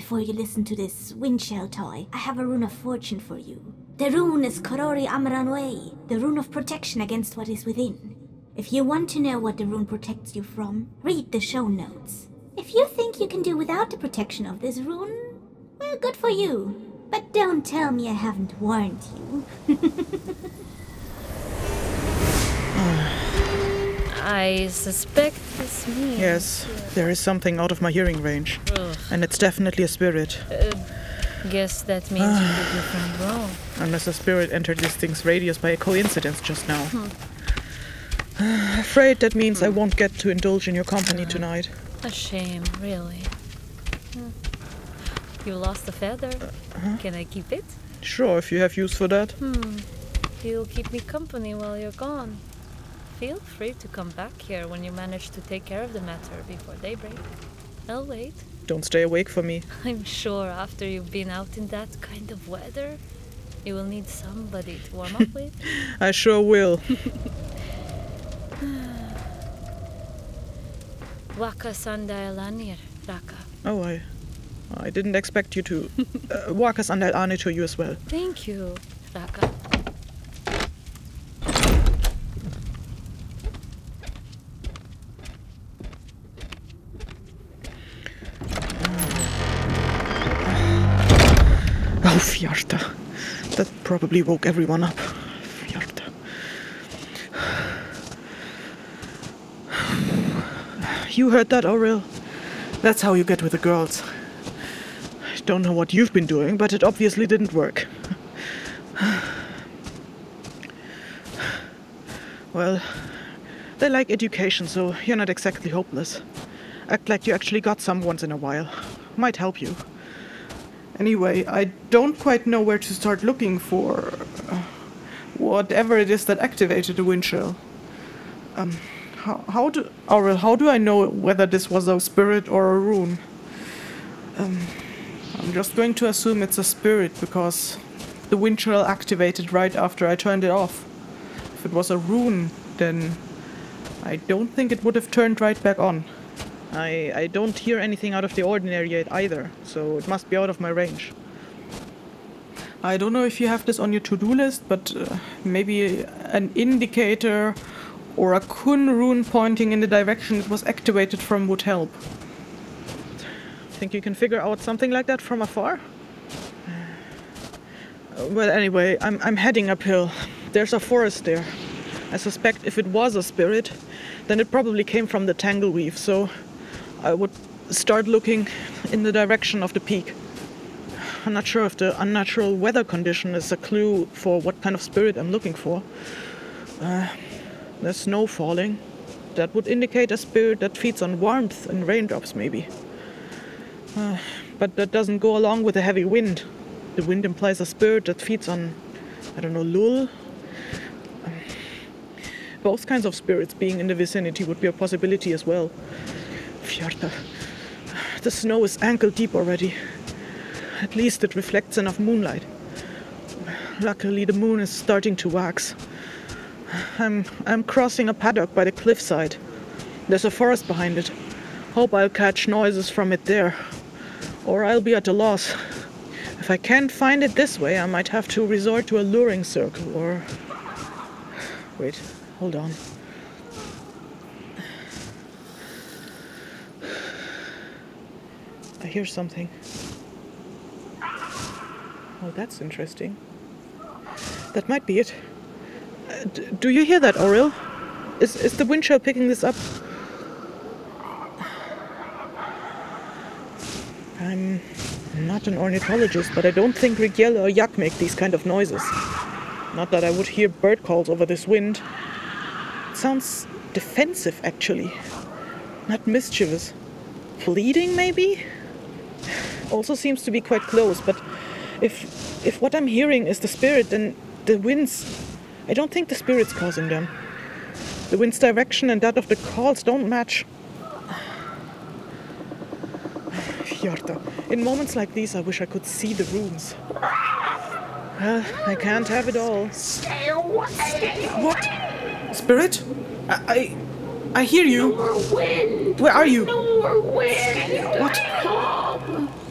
Before you listen to this windshell toy, I have a rune of fortune for you. The rune is Korori Amaranwei, the rune of protection against what is within. If you want to know what the rune protects you from, read the show notes. If you think you can do without the protection of this rune, well, good for you. But don't tell me I haven't warned you. I suspect this means. Yes, there is something out of my hearing range. Ugh. And it's definitely a spirit. Uh, guess that means you did your friend wrong. Unless a spirit entered this thing's radius by a coincidence just now. Hmm. Afraid that means I won't get to indulge in your company tonight. A shame, really. Hmm. You lost a feather. Can I keep it? Sure, if you have use for that. Hmm. You'll keep me company while you're gone. Feel free to come back here when you manage to take care of the matter before daybreak. I'll wait. Don't stay awake for me. I'm sure after you've been out in that kind of weather, you will need somebody to warm up with. I sure will. Waka Sandaelanir, Raka. Oh, I. I didn't expect you to. Uh, us under Arne to you as well. Thank you, Raka. Fjarta. That probably woke everyone up. Fjarta. You heard that, Auril? That's how you get with the girls. I don't know what you've been doing, but it obviously didn't work. Well, they like education, so you're not exactly hopeless. Act like you actually got some once in a while. Might help you. Anyway, I don't quite know where to start looking for uh, whatever it is that activated the wind shell. Um, how, how do? How do I know whether this was a spirit or a rune? Um, I'm just going to assume it's a spirit because the wind shell activated right after I turned it off. If it was a rune, then I don't think it would have turned right back on. I, I don't hear anything out of the ordinary yet either, so it must be out of my range. I don't know if you have this on your to do list, but uh, maybe an indicator or a kun rune pointing in the direction it was activated from would help. Think you can figure out something like that from afar? Uh, Well, anyway, I'm, I'm heading uphill. There's a forest there. I suspect if it was a spirit, then it probably came from the Tangleweave, so I would start looking in the direction of the peak. I'm not sure if the unnatural weather condition is a clue for what kind of spirit I'm looking for. Uh, there's snow falling. That would indicate a spirit that feeds on warmth and raindrops, maybe. Uh, but that doesn't go along with the heavy wind. The wind implies a spirit that feeds on, I don't know, lul. Um, Both kinds of spirits being in the vicinity would be a possibility as well. The snow is ankle deep already. At least it reflects enough moonlight. Luckily, the moon is starting to wax. I'm, I'm crossing a paddock by the cliffside. There's a forest behind it. Hope I'll catch noises from it there. Or I'll be at a loss. If I can't find it this way, I might have to resort to a luring circle or. Wait, hold on. Hear something. Oh, that's interesting. That might be it. Uh, do you hear that, Auril? Is, is the wind shell picking this up? I'm not an ornithologist, but I don't think Rigiel or Yak make these kind of noises. Not that I would hear bird calls over this wind. It sounds defensive, actually. Not mischievous. Pleading, maybe? Also seems to be quite close, but if if what I'm hearing is the spirit, then the winds. I don't think the spirit's causing them. The wind's direction and that of the calls don't match. Hjarta, in moments like these, I wish I could see the runes. Well, I can't have it all. Stay away. What? Spirit? I, I, I hear you. More wind. Where are you? More wind. What?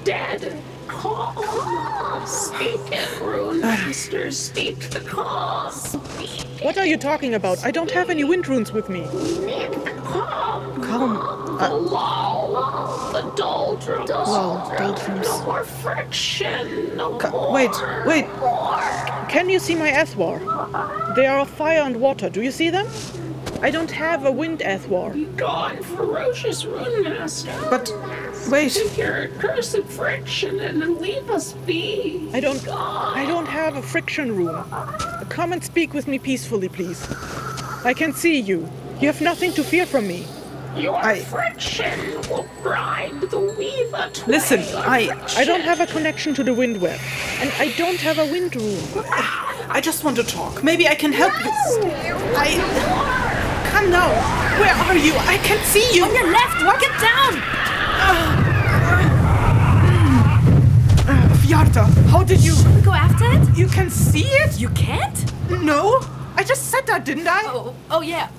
Dead. Calm. Speak it, Rune ah. Master. Speak the calm. Speak What are you talking about? I don't have any wind runes with me. calm. Calm. The uh. lull. The doldrums. Lull, doldrums. No more friction. No Ca- more. wait, wait. More. Can you see my Athwar? They are of fire and water. Do you see them? I don't have a wind Athwar. Gone, ferocious Rune Master. But wait, Take your accursed friction and then leave us be. I don't I don't have a friction room. Come and speak with me peacefully, please. I can see you. You have nothing to fear from me. Your I- friction will grind the weaver to Listen, I I don't have a connection to the wind web. And I don't have a wind room. I just want to talk. Maybe I can help you. I Come now. Where are you? I can see you. On your left! Get down! Vyarta, how did you Go after it? You can see it? You can't? No. I just said that, didn't I? Oh, oh yeah.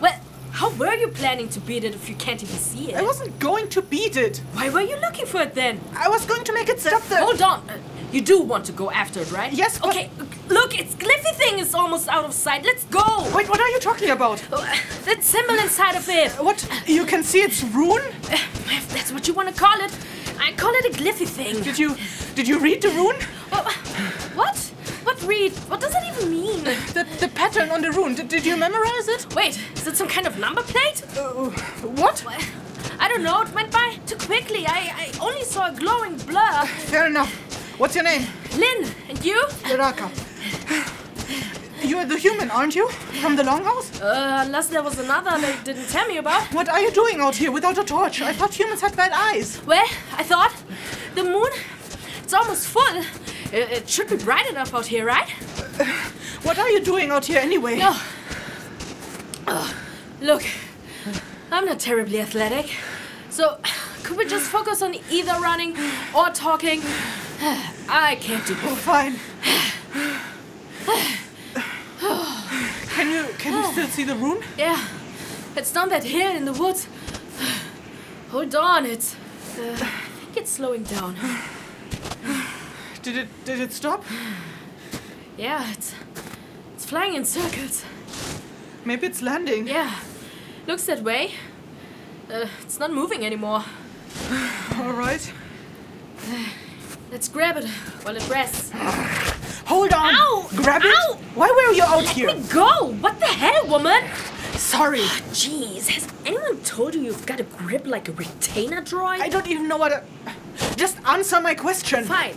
Well, how were you planning to beat it if you can't even see it? I wasn't going to beat it. Why were you looking for it then? I was going to make it stop the Hold on. You do want to go after it, right? Yes, but- Okay, look, its glyphy thing is almost out of sight. Let's go! Wait, what are you talking about? Oh, That symbol inside of it. What? You can see its rune? If that's what you want to call it. I call it a glyphy thing. Did you did you read the rune? Oh, what? What read? What does it even mean? The the pattern on the rune. Did, did you memorize it? Wait, is it some kind of number plate? Uh, what? I don't know, it went by too quickly. I, I only saw a glowing blur. Fair enough. What's your name? Lyn, and you? Iraka. You're the human, aren't you? From the longhouse? Uh, unless there was another they didn't tell me about. What are you doing out here without a torch? I thought humans had bad eyes. Well, I thought the moon, it's almost full. It, it should be bright enough out here, right? What are you doing out here anyway? No. Oh, look, I'm not terribly athletic. So, could we just focus on either running or talking? I can't do both. Fine. Can you can you still see the rune? Yeah, it's down that hill in the woods. Hold on, it's. Uh, I think it's slowing down. Did it did it stop? Yeah, it's. It's flying in circles. Maybe it's landing. Yeah, looks that way. Uh, it's not moving anymore. All right. Let's grab it while it rests. Hold on. Ow! Grab it. Ow! Why were you out here? Let me go! What the hell, woman? Sorry. Ah, jeez, has anyone told you you've got a grip like a retainer droid? I don't even know what. A... Just answer my question. Fine.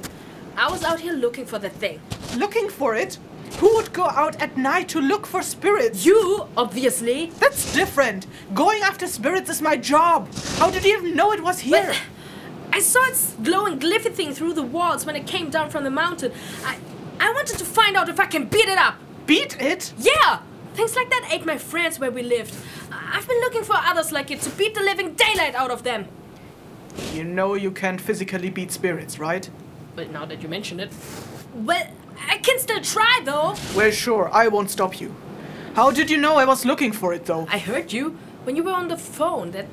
I was out here looking for the thing. Looking for it? Who would go out at night to look for spirits? You, obviously. That's different. Going after spirits is my job. How did you even know it was here? But I saw its glowing glyphy thing through the walls when it came down from the mountain. I, I wanted to find out if I can beat it up. Beat it? Yeah! Things like that ate my friends where we lived. I- I've been looking for others like it to beat the living daylight out of them. You know you can't physically beat spirits, right? But now that you mention it. Well, I can still try though. Well, sure, I won't stop you. How did you know I was looking for it, though? I heard you when you were on the phone. That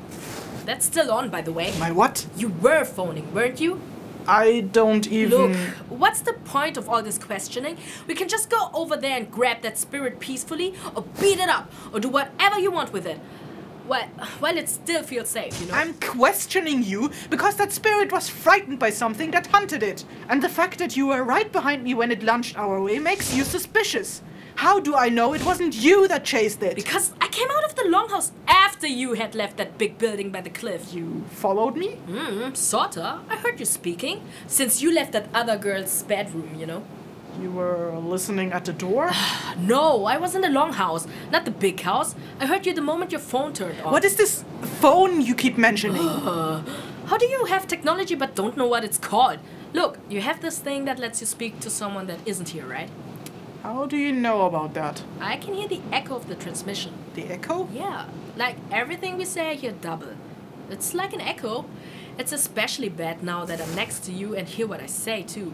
that's still on, by the way. My what? You were phoning, weren't you? I don't even. Look, what's the point of all this questioning? We can just go over there and grab that spirit peacefully, or beat it up, or do whatever you want with it. Well, well, it still feels safe, you know. I'm questioning you because that spirit was frightened by something that hunted it. And the fact that you were right behind me when it lunged our way makes you suspicious. How do I know it wasn't you that chased it? Because I came out of the longhouse after you had left that big building by the cliff. you followed me? Hmm, sorta. I heard you speaking. Since you left that other girl's bedroom, you know. You were listening at the door? No, I was in the longhouse, not the big house. I heard you the moment your phone turned off. What is this phone you keep mentioning? How do you have technology but don't know what it's called? Look, you have this thing that lets you speak to someone that isn't here, right? How do you know about that? I can hear the echo of the transmission. The echo? Yeah, like everything we say, I hear double. It's like an echo. It's especially bad now that I'm next to you and hear what I say too.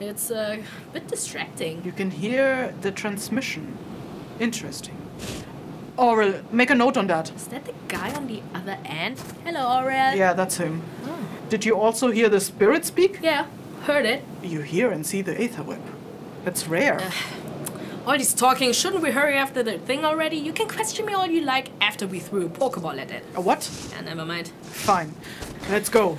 It's uh, a bit distracting. You can hear the transmission. Interesting. Auril, make a note on that. Is that the guy on the other end? Hello, Auril. Yeah, that's him. Did you also hear the spirit speak? Yeah, heard it. You hear and see the Aether Web. That's rare. All this talking, shouldn't we hurry after the thing already? You can question me all you like after we threw a Pokeball at it. A what? Yeah, never mind. Fine. Let's go.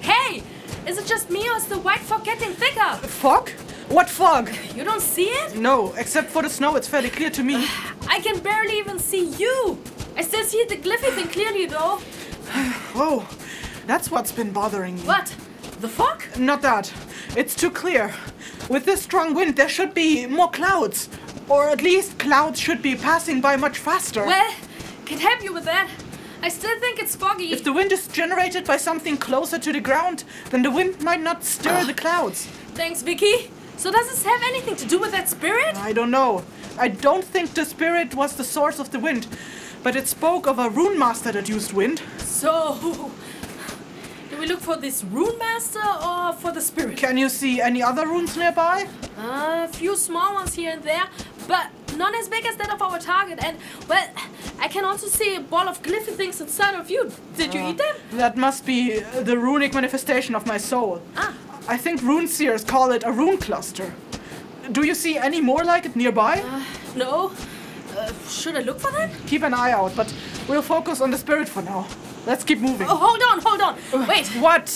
Hey! Is it just me or is the white fog getting thicker? Fog? What fog? You don't see it? No, except for the snow, it's fairly clear to me. I can barely even see you! I still see the glyphy thing clearly though. Oh, that's what's been bothering me. What? The fog? Not that. It's too clear. With this strong wind, there should be more clouds. Or at least clouds should be passing by much faster. Well, can help you with that. I still think it's foggy. if the wind is generated by something closer to the ground, then the wind might not stir the clouds. Thanks, Vicky. So does this have anything to do with that spirit? I don't know. I don't think the spirit was the source of the wind, but it spoke of a rune master that used wind. So, do we look for this rune master or for the spirit? Can you see any other runes nearby? A few small ones here and there, but none as big as that of our target. And, well, I can also see a ball of glyphy things inside of you. Did you eat them? That must be uh, the runic manifestation of my soul. Ah. I think rune seers call it a rune cluster. Do you see any more like it nearby? No. Uh, should I look for them? Keep an eye out, but we'll focus on the spirit for now. Let's keep moving. Oh, hold on, hold on. Wait, What?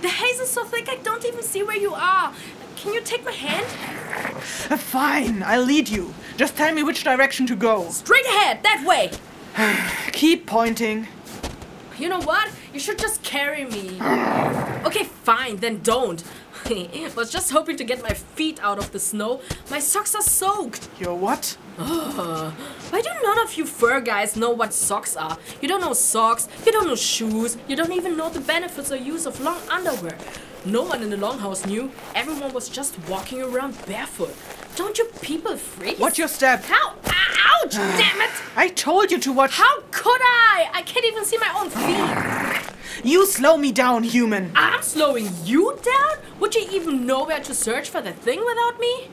the haze is so thick I don't even see where you are. Can you take my hand? Uh, Fine, I'll lead you. Just tell me which direction to go. Straight ahead, that way. Keep pointing. You know what? You should just carry me. Okay, fine, then don't. Was just hoping to get my feet out of the snow. My socks are soaked. Your what? Why do none of you fur guys know what socks are? You don't know socks, you don't know shoes, you don't even know the benefits or use of long underwear. No one in the longhouse knew. Everyone was just walking around barefoot. Don't you people freeze? Watch your step. How? Ah, ouch! Ah. damn it! I told you to watch. How could I? I can't even see my own feet. You slow me down, human. I'm slowing you down? Would you even know where to search for the thing without me?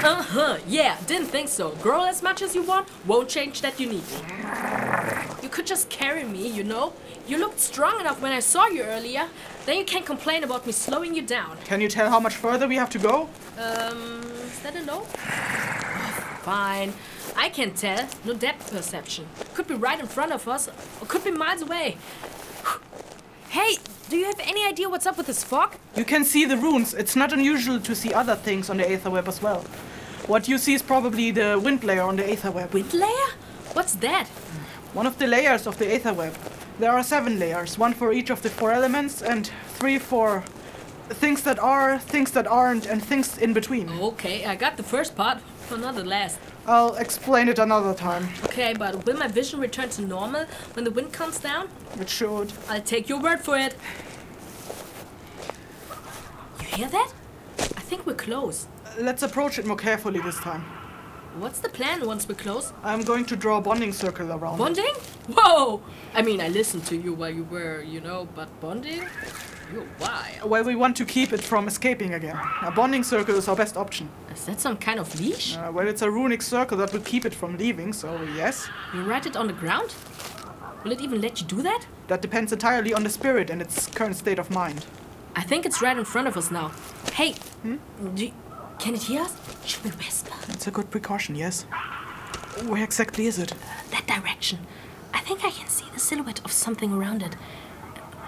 Uh huh, yeah, didn't think so. Grow as much as you want, won't change that you need me. You could just carry me, you know? You looked strong enough when I saw you earlier. Then you can't complain about me slowing you down. Can you tell how much further we have to go? Um, is that a no? Fine. I can tell. No depth perception. Could be right in front of us, or could be miles away. Hey, do you have any idea what's up with this fog? You can see the runes. It's not unusual to see other things on the Aether Web as well. What you see is probably the wind layer on the Aether Web. Wind layer? What's that? One of the layers of the Aether Web. There are seven layers, one for each of the four elements, and three for things that are, things that aren't, and things in between. Okay, I got the first part, but not the last. I'll explain it another time. Okay, but will my vision return to normal when the wind comes down? It should. I'll take your word for it. You hear that? I think we're close. Let's approach it more carefully this time. What's the plan once we're close? I'm going to draw a bonding circle around. it. Bonding? Whoa! I mean, I listened to you while you were, you know, but bonding? You're wild. Well, we want to keep it from escaping again. A bonding circle is our best option. Is that some kind of leash? Uh, well, it's a runic circle that will keep it from leaving, so yes. You write it on the ground? Will it even let you do that? That depends entirely on the spirit and its current state of mind. I think it's right in front of us now. Hey, do you- can it hear us? Should we whisper? It's a good precaution, yes. Where exactly is it? That direction. I think I can see the silhouette of something around it.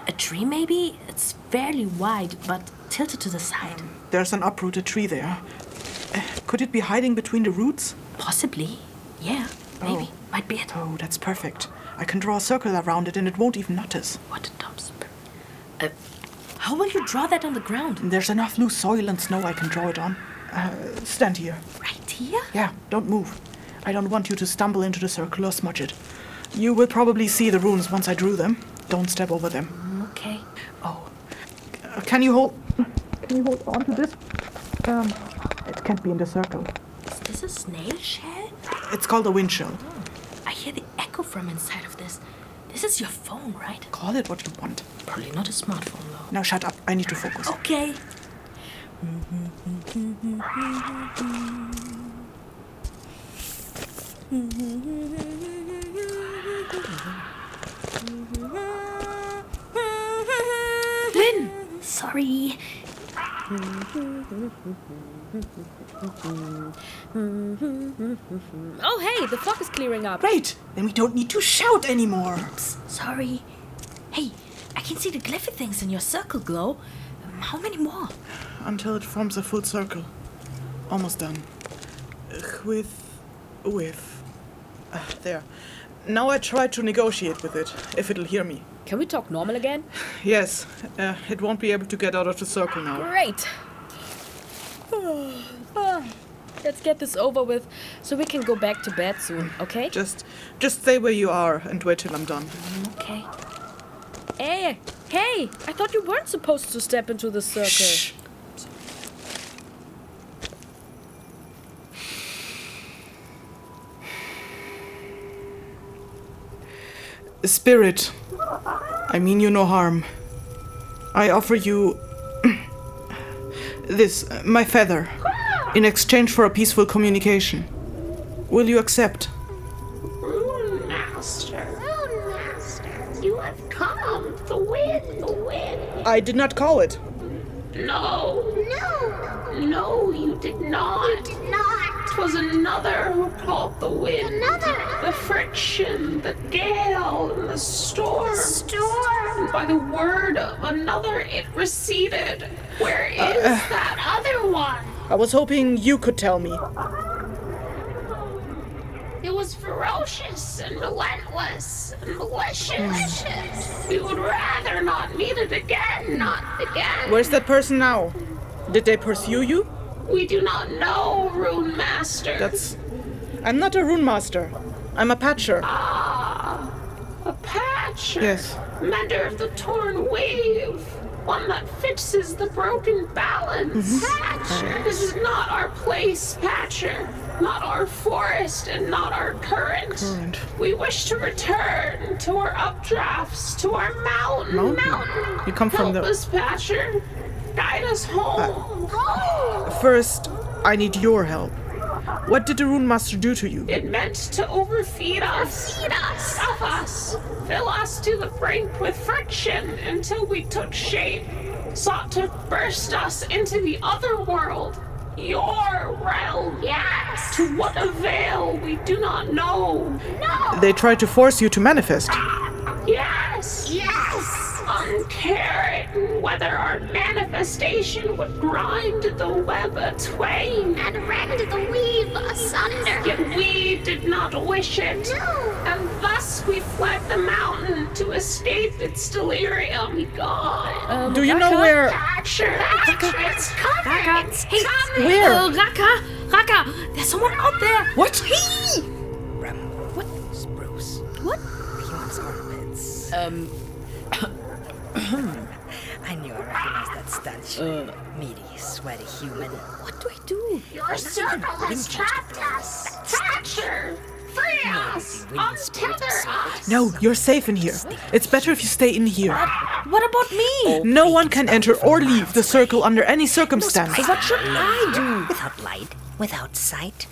A tree, maybe? It's fairly wide, but tilted to the side. There's an uprooted tree there. Uh, Could it be hiding between the roots? Possibly. Yeah, maybe. Oh. Might be it. Oh, that's perfect. I can draw a circle around it and it won't even notice. What a dump sp- Uh, how will you draw that on the ground? There's enough loose soil and snow I can draw it on. Uh, stand here. Right here? Yeah, don't move. I don't want you to stumble into the circle or smudge it. You will probably see the runes once I drew them. Don't step over them. Okay. Oh. Uh, can you hold. Can you hold on to this? Um, it can't be in the circle. Is this a snail shell? It's called a wind shell. I hear the echo from inside of this. This is your phone, right? Call it what you want. Probably not a smartphone, though. Now shut up. I need to focus. Okay. Lyn! Sorry. Oh, hey, the fog is clearing up. Great! Then we don't need to shout anymore. Sorry. Hey, I can see the glyphic things in your circle glow. Um, how many more? Until it forms a full circle. Almost done. With. with. Ah, there. Now I try to negotiate with it, if it'll hear me. Can we talk normal again? Yes, uh, it won't be able to get out of the circle now. Great. Ah, Let's get this over with so we can go back to bed soon, okay? Just, just stay where you are and wait till I'm done. Okay. Hey, hey! I thought you weren't supposed to step into the circle. Shh. Spirit, I mean you no harm. I offer you this, uh, my feather, in exchange for a peaceful communication. Will you accept? Rune Master. Rune Master. You have come. The wind. The wind. I did not call it. No. No. No, you did not. You did not. Twas another who called the wind. Another. The friction, the gale, and the storm. storm. By the word of another, it receded. Where uh, is that other one? I was hoping you could tell me. It was ferocious and relentless and malicious. Hmm. We would rather not meet it again, not again. Where's that person now? Did they pursue you? We do not know, Rune Master. That's. I'm not a rune master. I'm a patcher. Ah, a patcher. Yes. Mender of the torn wave. One that fixes the broken balance. Patcher. This is not our place, Patcher. Not our forest and not our current. Current. We wish to return to our updrafts, to our mountain. Mountain? You come from Help the- us, Patcher. Guide us home. home. First, I need your help. What did the rune master do to you? It meant to overfeed us. Feed us. Stuff us. Fill us to the brink with friction until we took shape. Sought to burst us into the other world. Your realm. Yes. To what avail, we do not know. No. They tried to force you to manifest. Ah, yes. Yes. Uncaring whether our manifestation would grind the web a twain. and rend the weave asunder. Yet we did not wish it. No. And thus we fled the mountain to escape its delirium. God. Do you know where. Patcher, Patcher, it's coming. Raka, It's hey, coming. Where? Uh, Raka, Raka, there's someone out there. What? He what? Spruce. What? Humans armpits. Um, I knew I recognized that stench. Uh. Meaty, sweaty human. what do I do? Your circle has trapped us. Patcher, free us. wind spirit Untether us. No, you're safe in here. It's better if you stay in here. What about me? No one can enter or leave the circle under any circumstance. What should I do? Without light, without sight,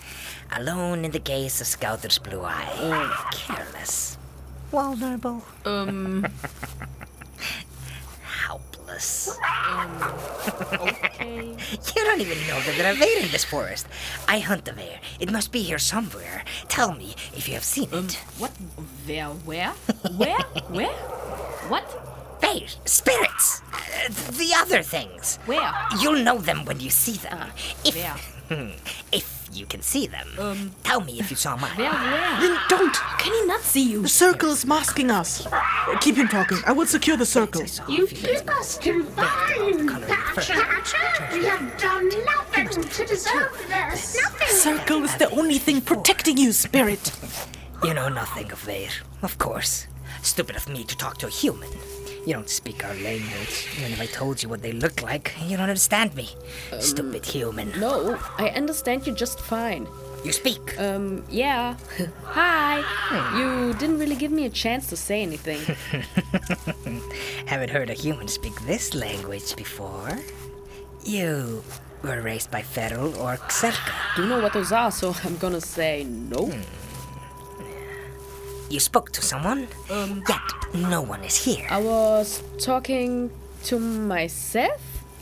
alone in the gaze of Scouter's blue eye. Careless. vulnerable, Um, okay. You don't even know that there are bear in this forest. I hunt the bear. It must be here somewhere. Tell me if you have seen it. What? Where? Where? Where? Where? What? Bear, spirits, uh, the other things. Where? You'll know them when you see them. if, where? Hmm. if you can see them. Um, Tell me if you saw mine. Where? Where? Lyn, don't! Can he not see you? The circle is masking us. Keep him talking. I will secure the circle. You a few keep us confined, Colored. Patcher. We have done nothing to deserve this. Nothing. The circle is the only thing protecting you, spirit. You know nothing of Bear, of course. Stupid of me to talk to a human. You don't speak our language. Even if I told you what they look like, you don't understand me. Stupid human. No, I understand you just fine. You speak. Um, yeah. Hi. You didn't really give me a chance to say anything. Haven't heard a human speak this language before. You were raised by Feral or Xelka. Do you know what those are? So I'm gonna say no. You spoke to someone, um, yet no one is here. I was talking to myself.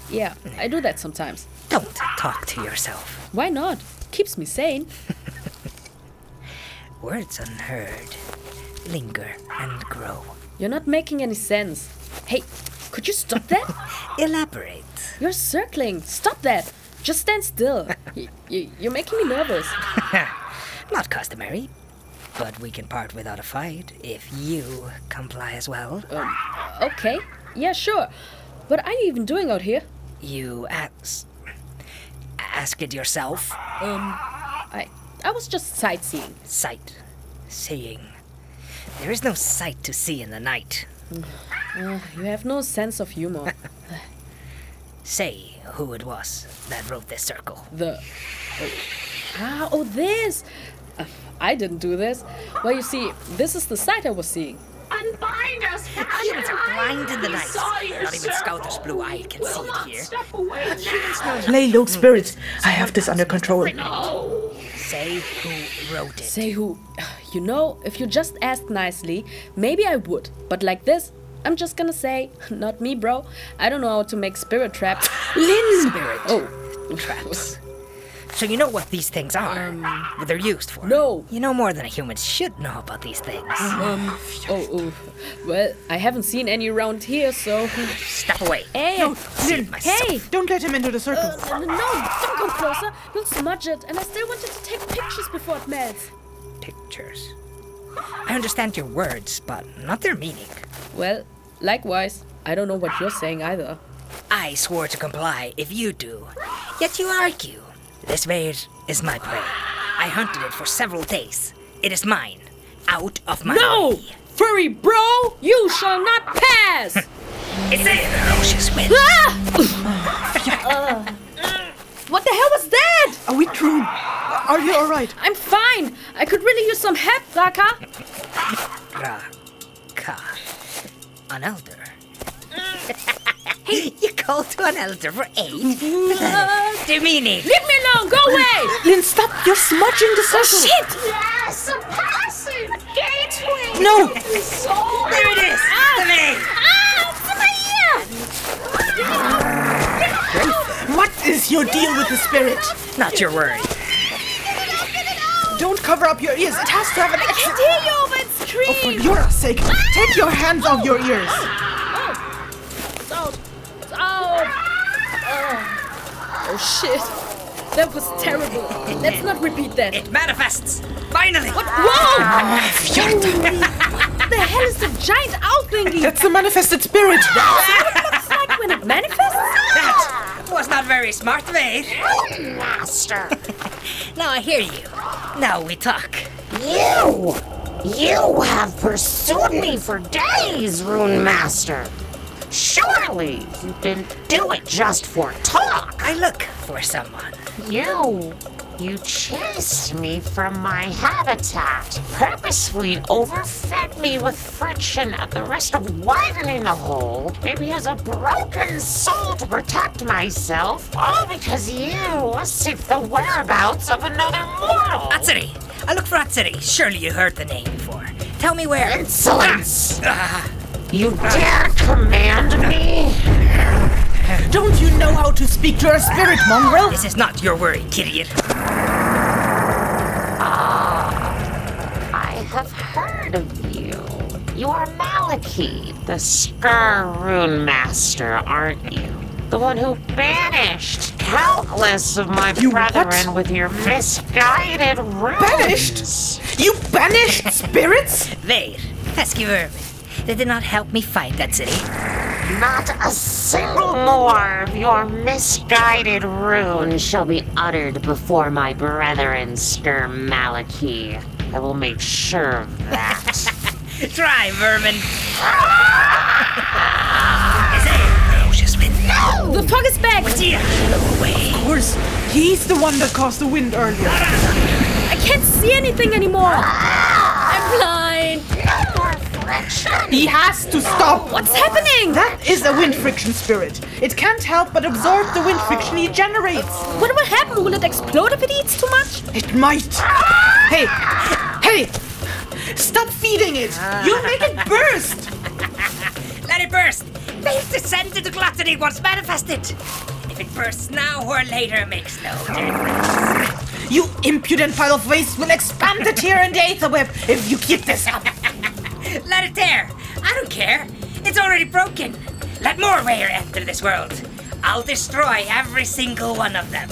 Yeah, I do that sometimes. Don't talk to yourself. Why not? Keeps me sane. Words unheard linger and grow. You're not making any sense. Hey, could you stop that? Elaborate. You're circling. Stop that. Just stand still. Y- y- you're making me nervous. Not customary, but we can part without a fight if you comply as well. Okay. Yeah, sure. What are you even doing out here? You ask. Ask it yourself. Um, I I was just sightseeing. Sight. Seeing. There is no sight to see in the night. Uh, you have no sense of humor. Say who it was that wrote this circle. The oh, ah oh this. Uh, I didn't do this. Well, you see, this is the sight I was seeing. Unbind us, Humans are blind in the night. Not even circle. Scouter's blue eye can see Will it here. step away now. Lay low, spirit. I have this under control. No. Say who wrote it. Say who? You know, if you just asked nicely, maybe I would. But like this, I'm just gonna say, not me, bro. I don't know how to make spirit traps. Lyn Spirit. Oh, Traps. So you know what these things are? what they're used for? no. You know more than a human should know about these things. Um. Oh, oh. Well, I haven't seen any around here, so. Step away. Hey. See it. Hey. Don't let him into the circle. Uh, no, don't come closer. You'll smudge it, and I still wanted to take pictures before it melts. Pictures. I understand your words, but not their meaning. Well, likewise. I don't know what you're saying either. I swore to comply if you do. Yet you argue. This bear is my prey. I hunted it for several days. It is mine. Out of my No! way. Furry bro, you shall not pass! It's a ferocious wind. Ah! Uh, what the hell was that? Are we through? Are you alright? I'm fine. I could really use some help, Raka. Ra. Ka. An elder. you call to an elder for aid? Demeaning. Leave me alone. Go away. Lyn, stop! You're smudging the circle! Shit! Yes, a passage gateway. No! Soul. There it is. Ah. The maid. What is your deal with the spirit? Not your worry. Don't cover up your ears. It has to have an exit. Hear you over its Oh, for your sake, take your hands off your ears. Oh. shit. That was terrible. Let's not repeat that. It manifests. Finally. What? Whoa! the hell is the giant owl thingy? That's the manifested spirit. Looks like when it manifests? That was not very smart, maid. Master. Now I hear you. Now we talk. You! You have pursued me for days, Rune Master. Surely you didn't do it just for talk. I look for someone. You. You chased me from my habitat, purposefully overfed me with friction at the risk of widening the hole, maybe as a broken soul to protect myself, all because you seek the whereabouts of another mortal. Atsuri. I look for Atsuri. Surely you heard the name before. Tell me where. Insolence! Ah. You dare command me? Don't you know how to speak to a spirit, mongrel? This is not your worry, idiot. Ah, I have heard of you. You are Malaki, the Scar Rune Master, aren't you? The one who banished countless of my You what? brethren with your misguided runes. Banished? You banished spirits? There. Pesky vermin. They did not help me fight that city. Not a single more of your misguided runes shall be uttered before my brethren, Stir Malaki. I will make sure of that. Try, vermin. Ferocious wind. Oh, the fog is back! Dear, go away. Of course, he's the one that caused the wind earlier. I can't see anything anymore! Ah! I'm! He has to stop. What's happening? That is a wind friction spirit. It can't help but absorb the wind friction he generates. What will happen? Will it explode if it eats too much? It might. Hey, hey, stop feeding it. You'll make it burst. Let it burst. They've descended to gluttony once manifested. If it bursts now or later makes no difference. You impudent pile of waste will expand the tear in the aether web if you keep this up. Let it tear. I don't care. It's already broken. Let more Rare enter this world. I'll destroy every single one of them.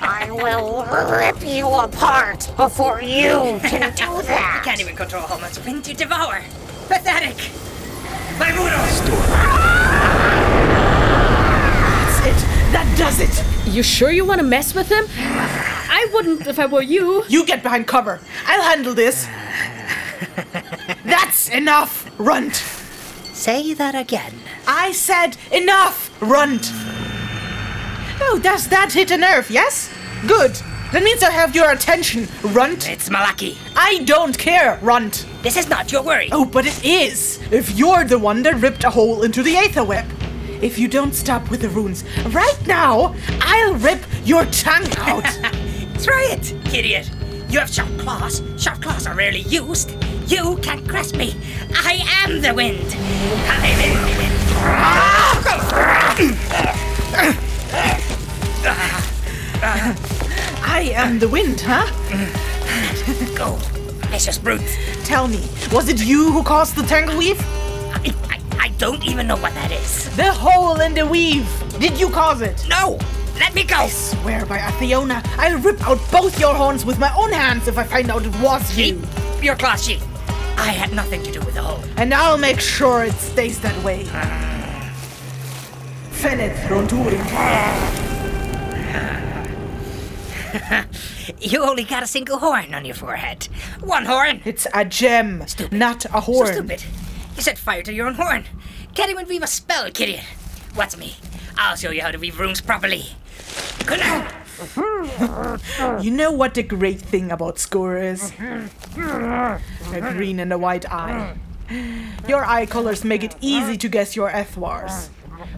I will rip you apart before you can do that. I can't even control how much wind you devour. Pathetic. My Mudo! That's it. That does it. You sure you want to mess with him? I wouldn't if I were you. You get behind cover. I'll handle this. That's enough, Runt. Say that again. I said enough, Runt. Oh, does that hit a nerve, yes? Good. That means I have your attention, Runt. It's Malaki. I don't care, Runt. This is not your worry. Oh, but it is. If you're the one that ripped a hole into the Aether web. If you don't stop with the runes right now, I'll rip your tongue out. Try it, idiot. You have sharp claws. Sharp claws are rarely used. You can't grasp me. I am the wind. I'm in the wind. I am the wind, huh? Go, vicious brute. Tell me, was it you who caused the tangle weave? I, I, I don't even know what that is. The hole in the weave. Did you cause it? No! Let me go! Swear by Atheona, I'll rip out both your horns with my own hands if I find out it was you. Keep your claws sheath. I had nothing to do with the hole. And I'll make sure it stays that way. Ah. Fenet Ronturin. You only got a single horn on your forehead. One horn. It's a gem, not a horn. So stupid. You set fire to your own horn. Can't even weave a spell, idiot. Watch me. I'll show you how to weave runes properly. Good night. You know what the great thing about Score is? A green and a white eye. Your eye colors make it easy to guess your Ethwars.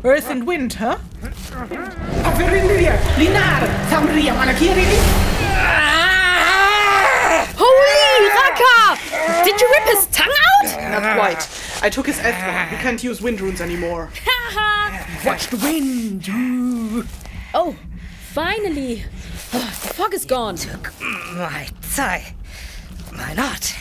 Earth and wind, huh? Averilia, Linar, Thamria, Malakiri. Holy Raka! Did you rip his tongue out? Not quite. I took his Ethwar. We can't use wind runes anymore. Watch the wind. Oh, finally. Oh, the fog is gone. Took My tie. My knot.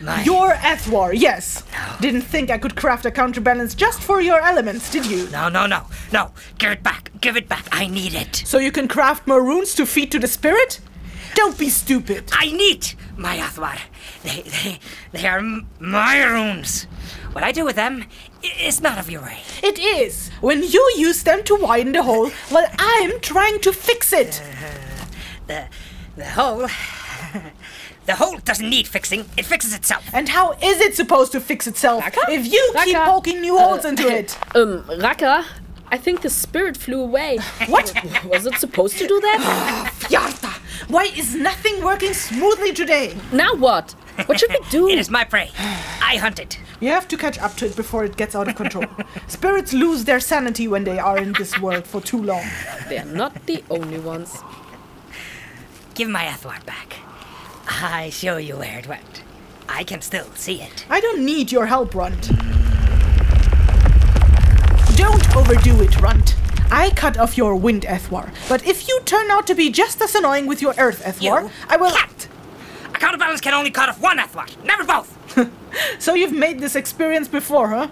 My. Your Ethwar, yes. No. Didn't think I could craft a counterbalance just for your elements, did you? No, no, no, no. Give it back. Give it back. I need it. So you can craft more runes to feed to the spirit? Don't be stupid. I need my Athwar. They, they, they are m- my runes. What I do with them i- is not of your way. It is when you use them to widen the hole while I'm trying to fix it. The, the hole. the hole doesn't need fixing. It fixes itself. And how is it supposed to fix itself if you keep poking new holes into it? Um, Raka, I think the spirit flew away. What? Was it supposed to do that? Yarta, why is nothing working smoothly today? now what? What should we do? It is my prey. I hunt it. You have to catch up to it before it gets out of control. Spirits lose their sanity when they are in this world for too long. They're not the only ones. Give my Athwar back. I show you where it went. I can still see it. I don't need your help, Runt. Don't overdo it, Runt. I cut off your wind Ethwar, but if you turn out to be just as annoying with your earth Ethwar, You I will. Cat! A counterbalance can only cut off one Ethwar, never both. So you've made this experience before, huh?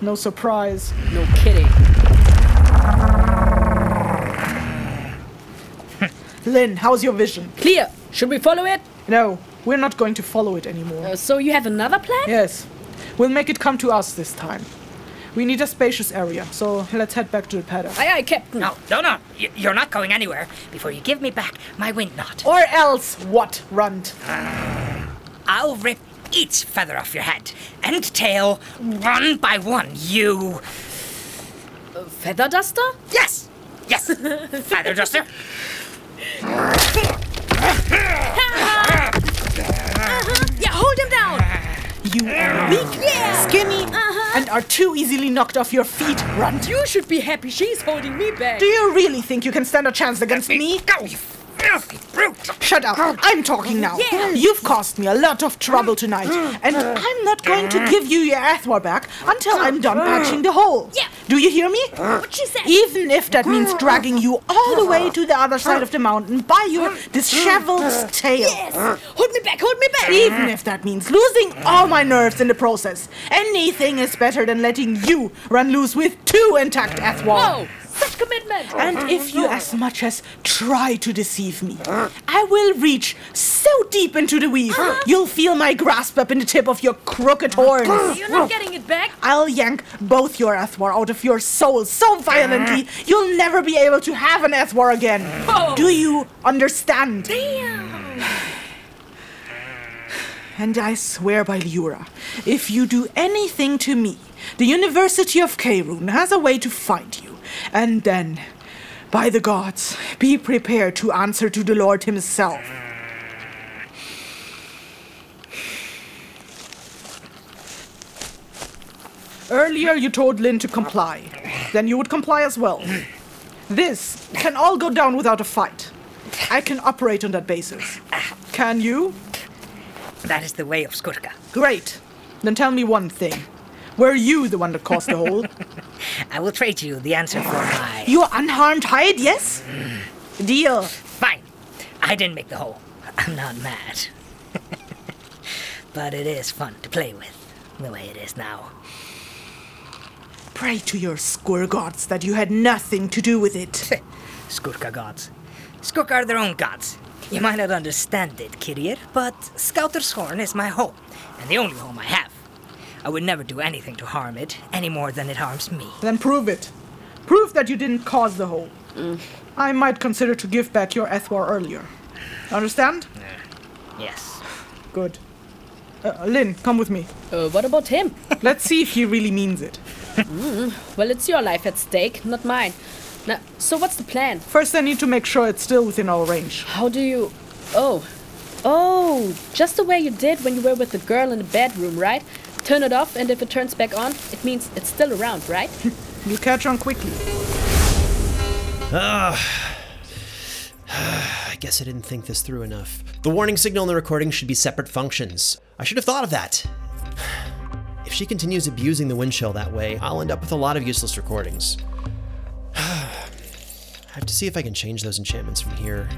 No surprise. No kidding. Lyn, how's your vision? Clear. Should we follow it? No, we're not going to follow it anymore. Uh, so you have another plan? Yes, we'll make it come to us this time. We need a spacious area, so let's head back to the paddock. Aye, aye, Captain. No, no, no. Y- You're not going anywhere before you give me back my wind knot. Or else what, Runt? Ah, I'll rip each feather off your head and tail one by one. You. Feather duster? Yes! Yes! Feather duster. Uh-huh. Uh-huh. Yeah, hold him down. You are weak, yeah. skinny, uh-huh. and are too easily knocked off your feet, Runt. You should be happy she's holding me back. Do you really think you can stand a chance against me? Go, you filthy brute! Shut up. I'm talking now. Yeah. You've caused me a lot of trouble tonight, and I'm not going to give you your Athwar back until I'm done patching the hole. Yeah. Do you hear me? What she said? Even if that means dragging you all the way to the other side of the mountain by your disheveled tail. Yes. Hold me back, hold me back. Even if that means losing all my nerves in the process. Anything is better than letting you run loose with two intact Athwar. Whoa, such commitment. And mm-hmm. if you as much as try to deceive me, I will reach so deep into the weave, uh-huh. you'll feel my grasp up in the tip of your crooked horns. You're not getting it back. I'll yank both your Athwar out of your soul so violently uh-huh. you'll never be able to have an Athwar again. Oh. Do you understand? Damn. And I swear by Lyura, if you do anything to me, the University of Kaerun has a way to find you. And then, by the gods, be prepared to answer to the Lord himself. Earlier, you told Lyn to comply. Then you would comply as well. This can all go down without a fight. I can operate on that basis. Can you? That is the way of Skurka. Great. Then tell me one thing. Were you the one that caused the hole? I will trade you the answer for my. Your unharmed hide, yes? Deal. Fine. I didn't make the hole. I'm not mad. but it is fun to play with, the way it is now. Pray to your squir gods that you had nothing to do with it. Skurka gods. Skurka are their own gods. You might not understand it, Kirir, but Scouter's Horn is my home, and the only home I have. I would never do anything to harm it, any more than it harms me. Then prove it. Prove that you didn't cause the hole. I might consider to give back your Athwar earlier. Understand? Yes. Good. Uh, Lyn, come with me. Uh, what about him? Let's see if he really means it. Well, it's your life at stake, not mine. Now, so what's the plan? First, I need to make sure it's still within our range. How do you. Oh. Oh, just the way you did when you were with the girl in the bedroom, right? Turn it off, and if it turns back on, it means it's still around, right? You'll catch on quickly. Ah. I guess I didn't think this through enough. The warning signal and the recording should be separate functions. I should have thought of that. If she continues abusing the wind shell that way, I'll end up with a lot of useless recordings. I have to see if I can change those enchantments from here.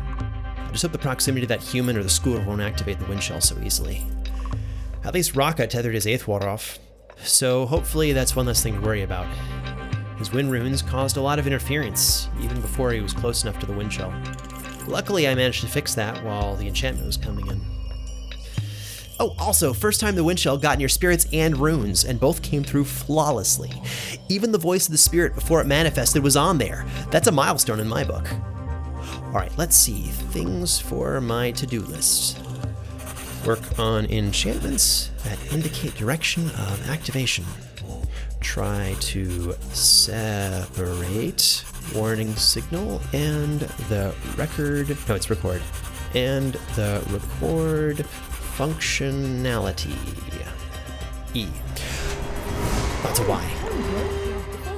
I just hope the proximity to that human or the scooter won't activate the wind shell so easily. At least Raka tethered his Athwar off, so hopefully that's one less thing to worry about. His wind runes caused a lot of interference, even before he was close enough to the wind shell. Luckily, I managed to fix that while the enchantment was coming in. Oh, also, first time the wind shell got near spirits and runes, and both came through flawlessly. Even the voice of the spirit before it manifested was on there. That's a milestone in my book. Alright, let's see. Things for my to do list. Work on enchantments that indicate direction of activation. Try to separate warning signal and the record. No, it's record. And the record functionality. E. That's a Y.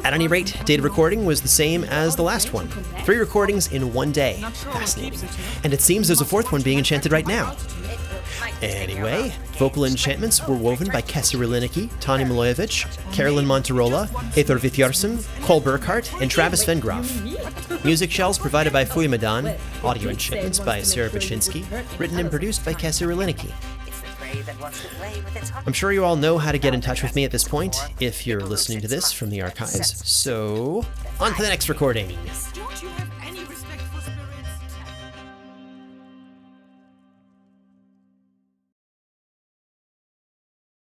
At any rate, data recording was the same as the last one. Three recordings in one day. Fascinating. And it seems there's a fourth one being enchanted right now. Anyway, vocal enchantments were woven by Kessir Riliniki, Tanja Milojevic, Carollyn Monterola, Eyþór Viðarsson, Cole Burkhart, and Travis Vengroff. Music shells provided by Fuimadane, audio enchantments by Sarah Buchynski, written and produced by Kessir Riliniki. I'm sure you all know how to get in touch with me at this point if you're listening to this from the archives. So, on to the next recording.